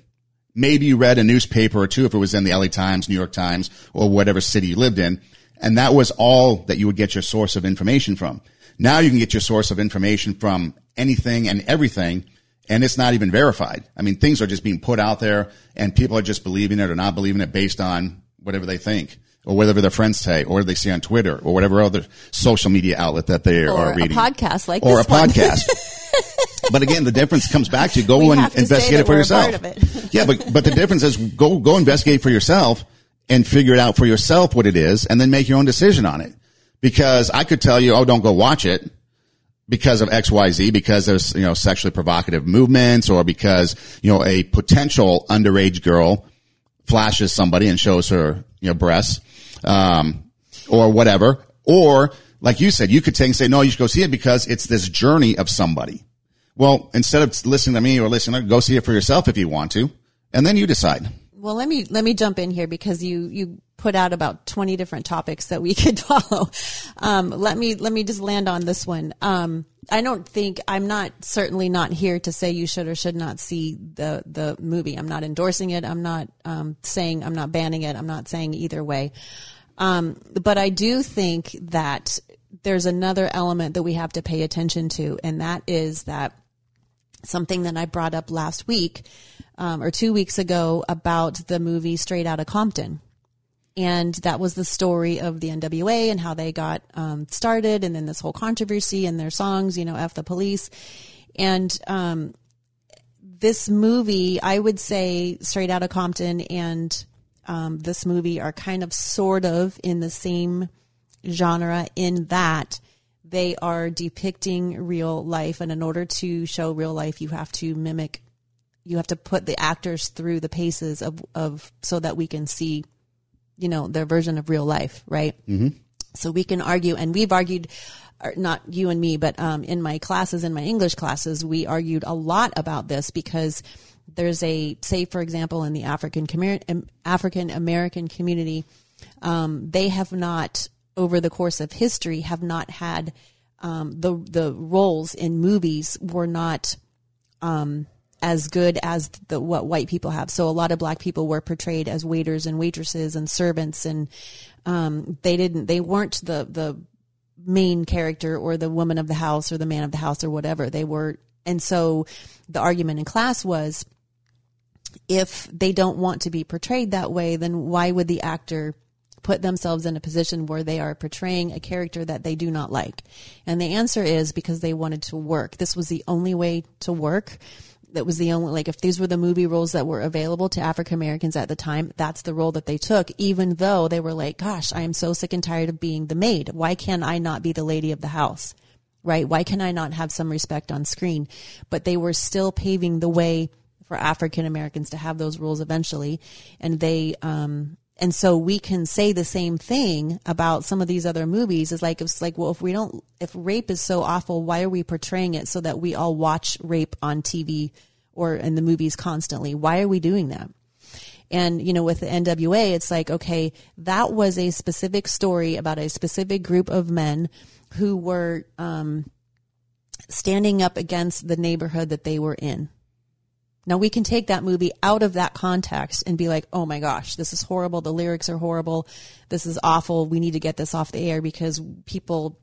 Maybe you read a newspaper or two if it was in the LA Times, New York Times, or whatever city you lived in. And that was all that you would get your source of information from. Now you can get your source of information from anything and everything, and it's not even verified. I mean, things are just being put out there, and people are just believing it or not believing it based on whatever they think or whatever their friends say, or they see on Twitter, or whatever other social media outlet that they Or are a reading, podcast like or a one. podcast. but again, the difference comes back to go We and investigate it for yourself. it. yeah, but but the difference is go go investigate for yourself and figure it out for yourself what it is, and then make your own decision on it. Because I could tell you, oh, don't go watch it because of X, Y, Z, because there's, you know, sexually provocative movements or because, you know, a potential underage girl flashes somebody and shows her, you know, breasts, um, or whatever. Or, like you said, you could take and say, no, you should go see it because it's this journey of somebody. Well, instead of listening to me or listening, go see it for yourself if you want to, and then you decide. Well, let me let me jump in here because you you put out about twenty different topics that we could follow. Um, let me let me just land on this one. Um, I don't think I'm not certainly not here to say you should or should not see the the movie. I'm not endorsing it. I'm not um, saying I'm not banning it. I'm not saying either way. Um, but I do think that there's another element that we have to pay attention to, and that is that something that I brought up last week um, or two weeks ago about the movie Straight Outta Compton. And that was the story of the NWA and how they got um, started, and then this whole controversy and their songs, you know, F the police. And um, this movie, I would say Straight out of Compton and um, this movie are kind of sort of in the same genre in that they are depicting real life. And in order to show real life, you have to mimic, you have to put the actors through the paces of, of so that we can see, you know, their version of real life, right? Mm-hmm. So we can argue, and we've argued, not you and me, but um, in my classes, in my English classes, we argued a lot about this because there's a, say, for example, in the African community, African American community, um, they have not, over the course of history, have not had um, the the roles in movies were not um, as good as the what white people have. So a lot of black people were portrayed as waiters and waitresses and servants, and um, they didn't they weren't the the main character or the woman of the house or the man of the house or whatever they were. And so the argument in class was if they don't want to be portrayed that way, then why would the actor put themselves in a position where they are portraying a character that they do not like? And the answer is because they wanted to work. This was the only way to work. That was the only, like, if these were the movie roles that were available to African Americans at the time, that's the role that they took, even though they were like, gosh, I am so sick and tired of being the maid. Why can I not be the lady of the house? Right? Why can I not have some respect on screen? But they were still paving the way for African Americans to have those roles eventually. And they, um, and so we can say the same thing about some of these other movies. Is like it's like, well, if we don't, if rape is so awful, why are we portraying it so that we all watch rape on TV or in the movies constantly? Why are we doing that? And you know, with the NWA, it's like, okay, that was a specific story about a specific group of men who were um, standing up against the neighborhood that they were in. Now we can take that movie out of that context and be like, oh my gosh, this is horrible. The lyrics are horrible. This is awful. We need to get this off the air because people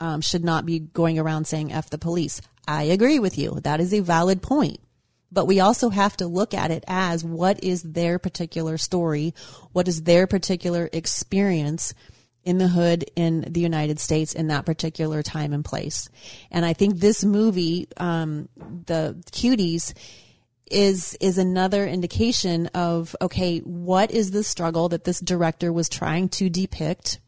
um, should not be going around saying F the police. I agree with you. That is a valid point. But we also have to look at it as what is their particular story? What is their particular experience? in the hood in the United States in that particular time and place. And I think this movie, um, the cuties, is is another indication of okay, what is the struggle that this director was trying to depict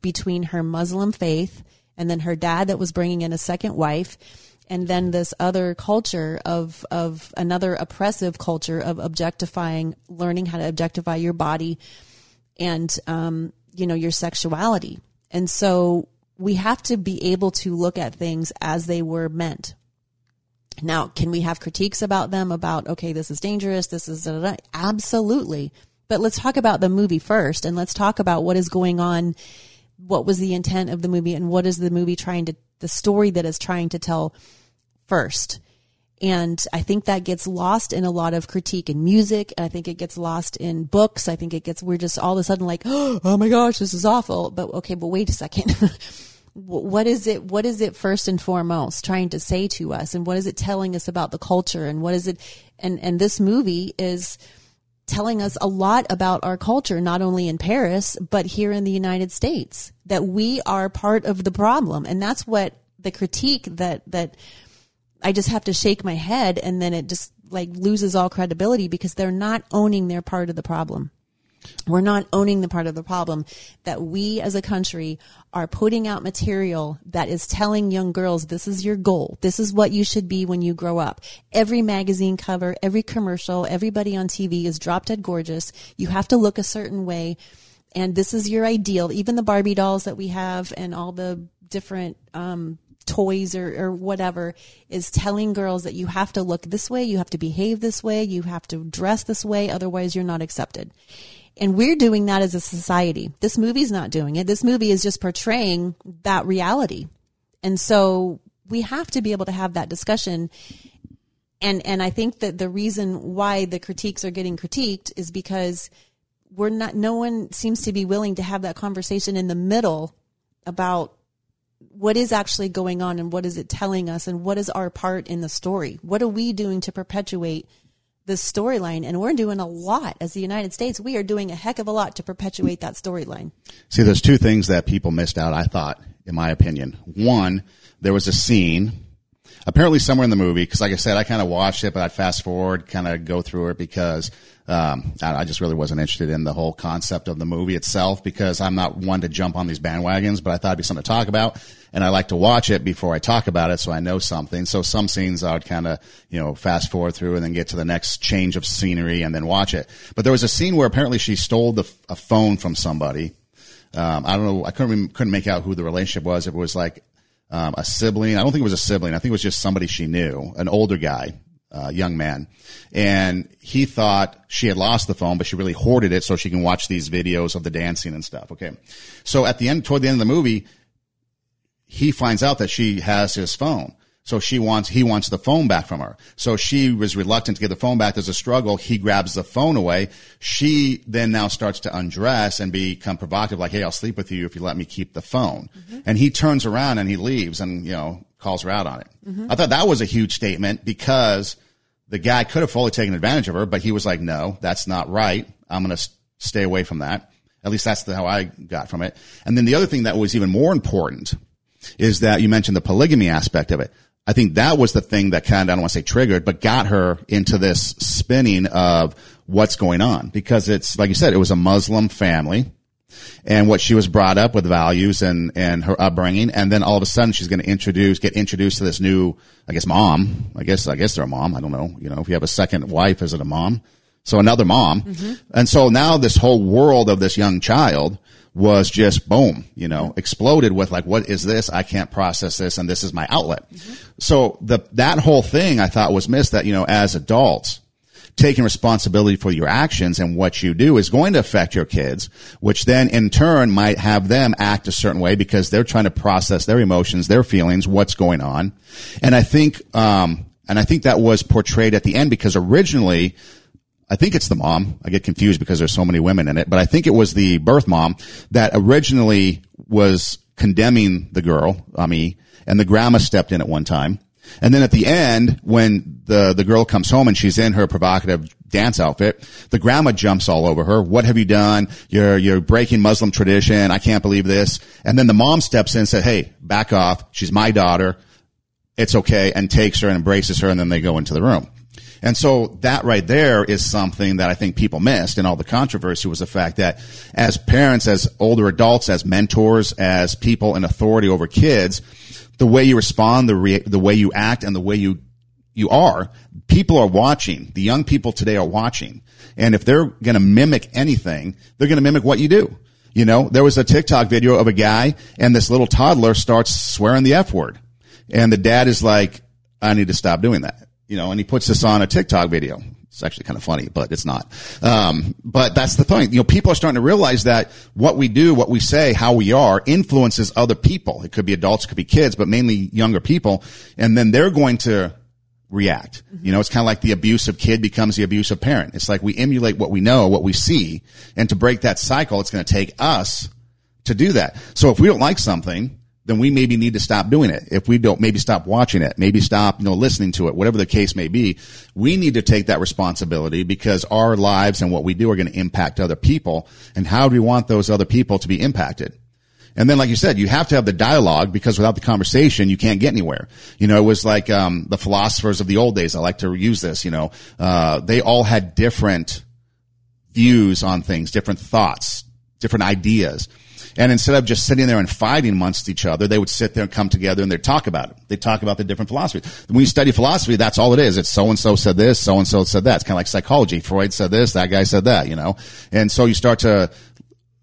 between her Muslim faith and then her dad that was bringing in a second wife and then this other culture of of another oppressive culture of objectifying learning how to objectify your body and um, you know your sexuality. And so we have to be able to look at things as they were meant now, can we have critiques about them about, okay, this is dangerous, this is, da, da, da? absolutely. But let's talk about the movie first and let's talk about what is going on, what was the intent of the movie and what is the movie trying to, the story that is trying to tell first. And I think that gets lost in a lot of critique in music. I think it gets lost in books. I think it gets, we're just all of a sudden like, oh my gosh, this is awful. But okay, but wait a second. what is it what is it first and foremost trying to say to us? And what is it telling us about the culture? And what is it and and this movie is telling us a lot about our culture not only in Paris but here in the United States that we are part of the problem. And that's what the critique that that I just have to shake my head and then it just like loses all credibility because they're not owning their part of the problem. We're not owning the part of the problem that we as a country are putting out material that is telling young girls this is your goal. This is what you should be when you grow up. Every magazine cover, every commercial, everybody on TV is drop dead gorgeous. You have to look a certain way. And this is your ideal. Even the Barbie dolls that we have and all the different, um, toys or, or whatever is telling girls that you have to look this way, you have to behave this way, you have to dress this way, otherwise you're not accepted. And we're doing that as a society. This movie's not doing it. This movie is just portraying that reality. And so we have to be able to have that discussion. And, and I think that the reason why the critiques are getting critiqued is because we're not, no one seems to be willing to have that conversation in the middle about what is actually going on and what is it telling us and what is our part in the story? What are we doing to perpetuate this storyline, and we're doing a lot as the United States. We are doing a heck of a lot to perpetuate that storyline. See, there's two things that people missed out. I thought, in my opinion, one, there was a scene. Apparently, somewhere in the movie, because like I said, I kind of watched it, but I'd fast forward, kind of go through it because um, I, just really wasn't interested in the whole concept of the movie itself because I'm not one to jump on these bandwagons, but I thought it'd be something to talk about and I like to watch it before I talk about it so I know something. So some scenes I would kind of, you know, fast forward through and then get to the next change of scenery and then watch it. But there was a scene where apparently she stole the, a phone from somebody. Um, I don't know. I couldn't, couldn't make out who the relationship was. It was like, um, a sibling. I don't think it was a sibling. I think it was just somebody she knew, an older guy, uh, young man. And he thought she had lost the phone, but she really hoarded it so she can watch these videos of the dancing and stuff. Okay. So at the end, toward the end of the movie, he finds out that she has his phone. So she wants, he wants the phone back from her. So she was reluctant to get the phone back. There's a struggle. He grabs the phone away. She then now starts to undress and become provocative, like, Hey, I'll sleep with you if you let me keep the phone. Mm-hmm. And he turns around and he leaves and, you know, calls her out on it. Mm-hmm. I thought that was a huge statement because the guy could have fully taken advantage of her, but he was like, no, that's not right. I'm going to stay away from that. At least that's the, how I got from it. And then the other thing that was even more important is that you mentioned the polygamy aspect of it. I think that was the thing that kind of, I don't want to say triggered, but got her into this spinning of what's going on because it's, like you said, it was a Muslim family and what she was brought up with values and, and her upbringing. And then all of a sudden she's going to introduce, get introduced to this new, I guess, mom. I guess, I guess they're a mom. I don't know. You know, if you have a second wife, is it a mom? So another mom. Mm-hmm. And so now this whole world of this young child was just boom, you know, exploded with like, what is this? I can't process this and this is my outlet. Mm-hmm. So the, that whole thing I thought was missed that, you know, as adults, taking responsibility for your actions and what you do is going to affect your kids, which then in turn might have them act a certain way because they're trying to process their emotions, their feelings, what's going on. And I think, um, and I think that was portrayed at the end because originally I think it's the mom. I get confused because there's so many women in it, but I think it was the birth mom that originally was condemning the girl, uh, Ami, and the grandma stepped in at one time. And then at the end, when the, the girl comes home and she's in her provocative dance outfit, the grandma jumps all over her. What have you done? You're, you're breaking Muslim tradition. I can't believe this. And then the mom steps in and said, Hey, back off. She's my daughter. It's okay. And takes her and embraces her. And then they go into the room. And so that right there is something that I think people missed in all the controversy was the fact that as parents, as older adults, as mentors, as people in authority over kids, the way you respond, the re- the way you act, and the way you you are, people are watching. The young people today are watching, and if they're going to mimic anything, they're going to mimic what you do. You know, there was a TikTok video of a guy, and this little toddler starts swearing the f word, and the dad is like, "I need to stop doing that." You know, and he puts this on a TikTok video. It's actually kind of funny, but it's not. Um, but that's the point. You know, people are starting to realize that what we do, what we say, how we are influences other people. It could be adults, it could be kids, but mainly younger people. And then they're going to react. Mm-hmm. You know, it's kind of like the abusive kid becomes the abusive parent. It's like we emulate what we know, what we see. And to break that cycle, it's going to take us to do that. So if we don't like something, then we maybe need to stop doing it. If we don't, maybe stop watching it, maybe stop, you know, listening to it, whatever the case may be. We need to take that responsibility because our lives and what we do are going to impact other people. And how do we want those other people to be impacted? And then, like you said, you have to have the dialogue because without the conversation, you can't get anywhere. You know, it was like, um, the philosophers of the old days. I like to use this, you know, uh, they all had different views on things, different thoughts, different ideas. And instead of just sitting there and fighting amongst each other, they would sit there and come together and they'd talk about it. They talk about the different philosophies. When you study philosophy, that's all it is. It's so and so said this, so and so said that. It's kind of like psychology. Freud said this, that guy said that, you know? And so you start to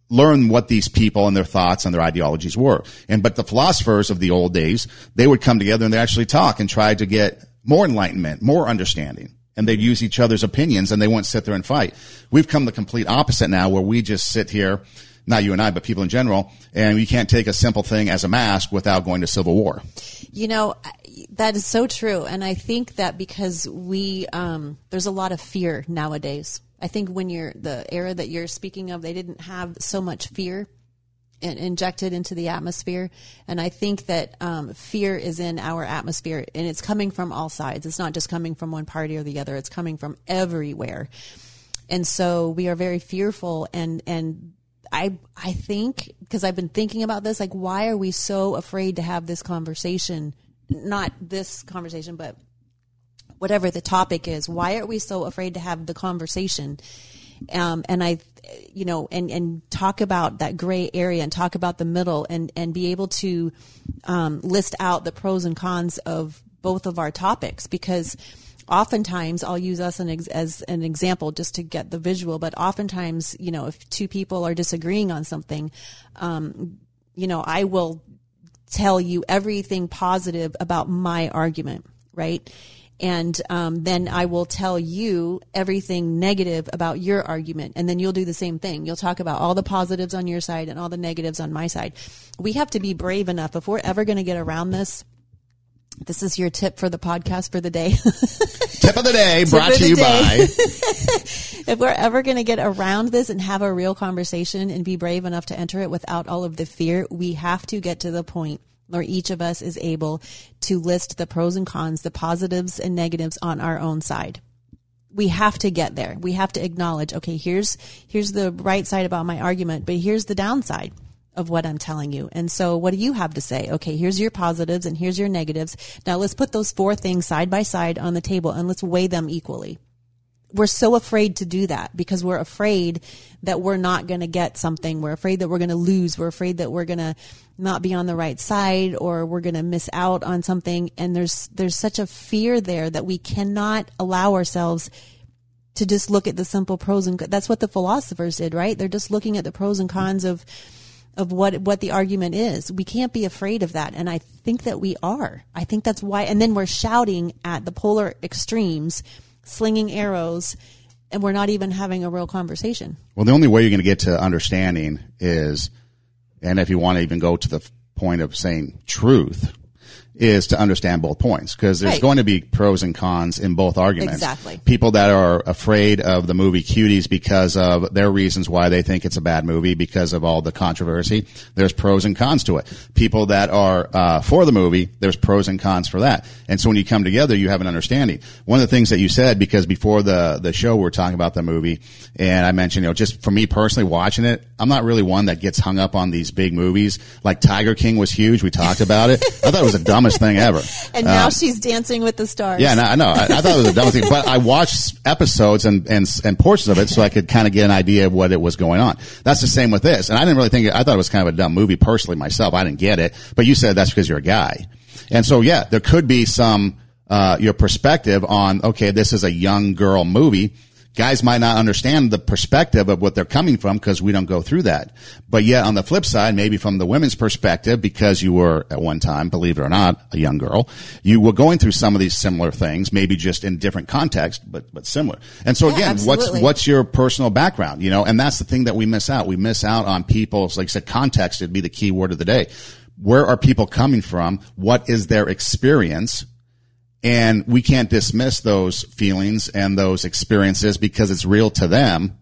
learn what these people and their thoughts and their ideologies were. And, but the philosophers of the old days, they would come together and they actually talk and try to get more enlightenment, more understanding. And they'd use each other's opinions and they wouldn't sit there and fight. We've come the complete opposite now where we just sit here, not you and I, but people in general, and we can't take a simple thing as a mask without going to civil war. You know, that is so true. And I think that because we, um, there's a lot of fear nowadays I think when you're the era that you're speaking of, they didn't have so much fear in, injected into the atmosphere, and I think that um, fear is in our atmosphere, and it's coming from all sides. It's not just coming from one party or the other; it's coming from everywhere, and so we are very fearful. And and I I think because I've been thinking about this, like why are we so afraid to have this conversation? Not this conversation, but whatever the topic is. Why are we so afraid to have the conversation? Um, and I, you know, and, and talk about that gray area and talk about the middle and, and be able to um, list out the pros and cons of both of our topics because oftentimes I'll use us an ex- as an example just to get the visual, but oftentimes, you know, if two people are disagreeing on something, um, you know, I will tell you everything positive about my argument, right? and um, then I will tell you everything negative about your argument, and then you'll do the same thing. You'll talk about all the positives on your side and all the negatives on my side. We have to be brave enough if we're ever going to get around this. This is your tip for the podcast for the day. tip of the day brought to you day. by. if we're ever going to get around this and have a real conversation and be brave enough to enter it without all of the fear, we have to get to the point where each of us is able to list the pros and cons, the positives and negatives on our own side. We have to get there. We have to acknowledge, okay, here's, here's the right side about my argument, but here's the downside of what I'm telling you. And so what do you have to say? Okay, here's your positives and here's your negatives. Now let's put those four things side by side on the table and let's weigh them equally we're so afraid to do that because we're afraid that we're not going to get something. We're afraid that we're going to lose. We're afraid that we're going to not be on the right side or we're going to miss out on something. And there's, there's such a fear there that we cannot allow ourselves to just look at the simple pros and that's what the philosophers did, right? They're just looking at the pros and cons of, of what what the argument is. We can't be afraid of that, and I think that we are. I think that's why. And then we're shouting at the polar extremes slinging arrows and we're not even having a real conversation. Well, the only way you're going to get to understanding is, and if you want to even go to the point of saying truth, is to understand both points because there's right. going to be pros and cons in both arguments. Exactly. People that are afraid of the movie Cuties because of their reasons why they think it's a bad movie because of all the controversy. There's pros and cons to it. People that are uh, for the movie, there's pros and cons for that. And so when you come together, you have an understanding. One of the things that you said because before the the show we were talking about the movie, and I mentioned you know just for me personally watching it, I'm not really one that gets hung up on these big movies. Like Tiger King was huge. We talked about it. I thought it was the dumbest thing ever. And now um, she's dancing with the stars. Yeah, no, I know. I, I, thought it was the dumbest thing, but I watched episodes and, and, and portions of it so I could kind of get an idea of what it was going on. That's the same with this. And I didn't really think, I thought it was kind of a dumb movie personally myself. I didn't get it, but you said that's because you're a guy. And so, yeah, there could be some, uh, your perspective on, okay, this is a young girl movie guys might not understand the perspective of what they're coming from because we don't go through that. But yet on the flip side, maybe from the women's perspective, because you were at one time, believe it or not, a young girl, you were going through some of these similar things, maybe just in different context, but, but similar. And so yeah, again, absolutely. what's, what's your personal background? You know, and that's the thing that we miss out. We miss out on people's, like I said, context would be the key word of the day. Where are people coming from? What is their experience? And we can't dismiss those feelings and those experiences because it's real to them.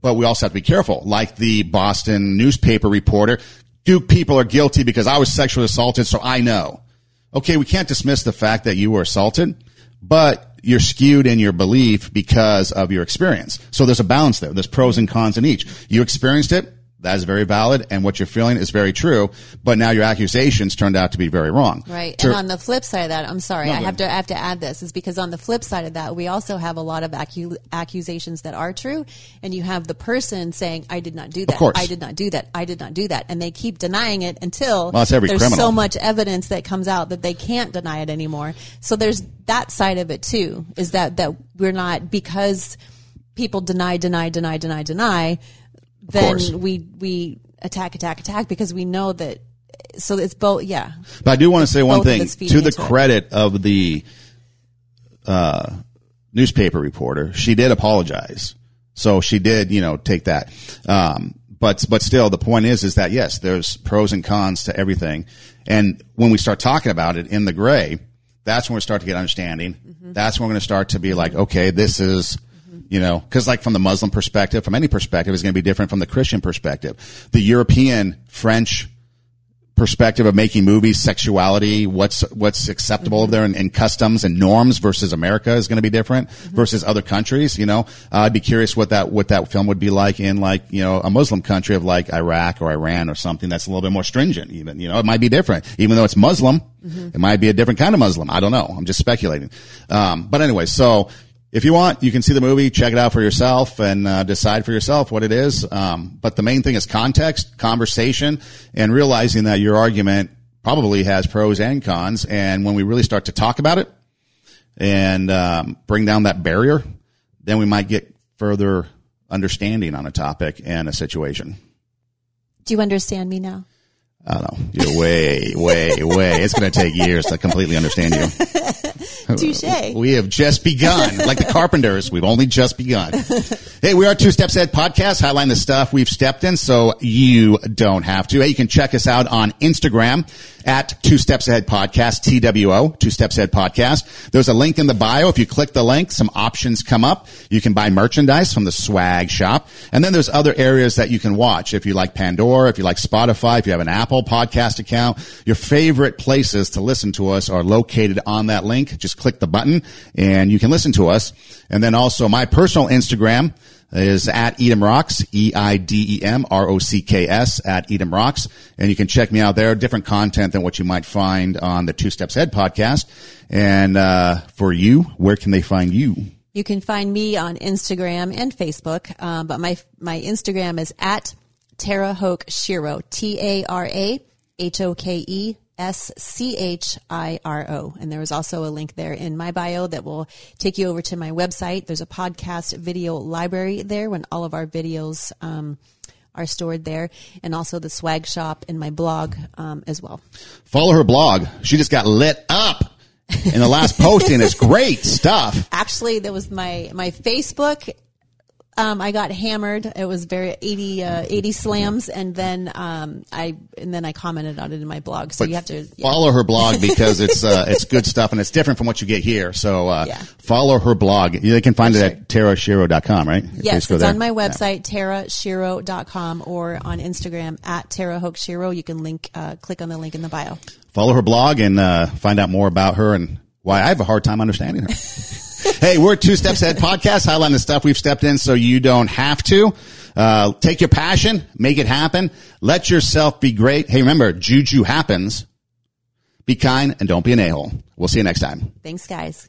But we also have to be careful. Like the Boston newspaper reporter, Duke people are guilty because I was sexually assaulted, so I know. Okay, we can't dismiss the fact that you were assaulted, but you're skewed in your belief because of your experience. So there's a balance there. There's pros and cons in each. You experienced it That is very valid, and what you're feeling is very true. But now your accusations turned out to be very wrong. Right. Tur- and on the flip side of that, I'm sorry, No, I have to I have to add this is because on the flip side of that, we also have a lot of accu- accusations that are true, and you have the person saying, "I did not do that. course. I did not do that. I did not do that," and they keep denying it until Well, there's criminal. so much evidence that comes out that they can't deny it anymore. So there's that side of it too. Is that that we're not because people deny, deny, deny, deny, deny. Then we we attack, attack, attack because we know that. So it's both. Yeah. But I do want to say one thing to the into it. credit of the uh, newspaper reporter. She did apologize, so she did, you know, take that. Um, but but still, the point is, is that yes, there's pros and cons to everything, and when we start talking about it in the gray, that's when we start to get understanding. Mm-hmm. That's when we're going to start to be like, okay, this is. You know, because like from the Muslim perspective, from any perspective, is going to be different from the Christian perspective. The European, French, perspective of making movies, sexuality, what's what's acceptable there, and, and customs and norms versus America is going to be different versus other countries. You know, uh, I'd be curious what that what that film would be like in like you know a Muslim country of like Iraq or Iran or something that's a little bit more stringent. Even you know, it might be different, even though it's Muslim. It might be a different kind of Muslim. I don't know. I'm just speculating. Um, but anyway, so if you want, you can see the movie, check it out for yourself, and uh, decide for yourself what it is. Um, but the main thing is context, conversation, and realizing that your argument probably has pros and cons. And when we really start to talk about it and um, bring down that barrier, then we might get further understanding on a topic and a situation. Do you understand me now? I don't know. You're way, way, way. It's going to take years to completely understand you. Touche. We have just begun. Like the carpenters, we've only just begun. Hey, we are Two Steps Ahead Podcast, highlighting the stuff we've stepped in so you don't have to. Hey, you can check us out on Instagram at Two Steps Ahead Podcast, TWO, Two Steps Ahead Podcast. There's a link in the bio. If you click the link, some options come up. You can buy merchandise from the swag shop. And then there's other areas that you can watch. If you like Pandora, if you like Spotify, if you have an Apple podcast account, your favorite places to listen to us are located on that link. Just click the button and you can listen to us. And then also my personal Instagram is at Eidem Rocks, E-I-D-E-M-R-O-C-K-S at Eidem Rocks. And you can check me out there. Different content than what you might find on the Two Steps Ahead podcast. And, uh, for you, where can they find you? You can find me on Instagram and Facebook, um, but my my Instagram is at Tara Hoke Schiro, T A R A H O K E S C H I R O. And there is also a link there in my bio that will take you over to my website. There's a podcast video library there when all of our videos um, are stored there, and also the swag shop and my blog um, as well. Follow her blog. She just got lit up in the last posting. It's great stuff. actually there was my my facebook um, I got hammered. It was very 80, uh, 80 slams, and then um, I and then I commented on it in my blog. So you have to yeah. follow her blog because it's uh, it's good stuff and it's different from what you get here. So uh, Yeah. follow her blog. You can find it at taraschiro.com, right? Yes, it's there. on my website Yeah. website, taraschiro.com, or on Instagram at Tara Hoke Schiro. You can link, uh, click on the link in the bio. Follow her blog and uh, find out more about her and why I have a hard time understanding her. hey, we're Two Steps Ahead podcast, highlighting the stuff we've stepped in so you don't have to. Uh, take your passion, make it happen. Let yourself be great. Hey, remember, juju happens. Be kind and don't be an a-hole. We'll see you next time. Thanks, guys.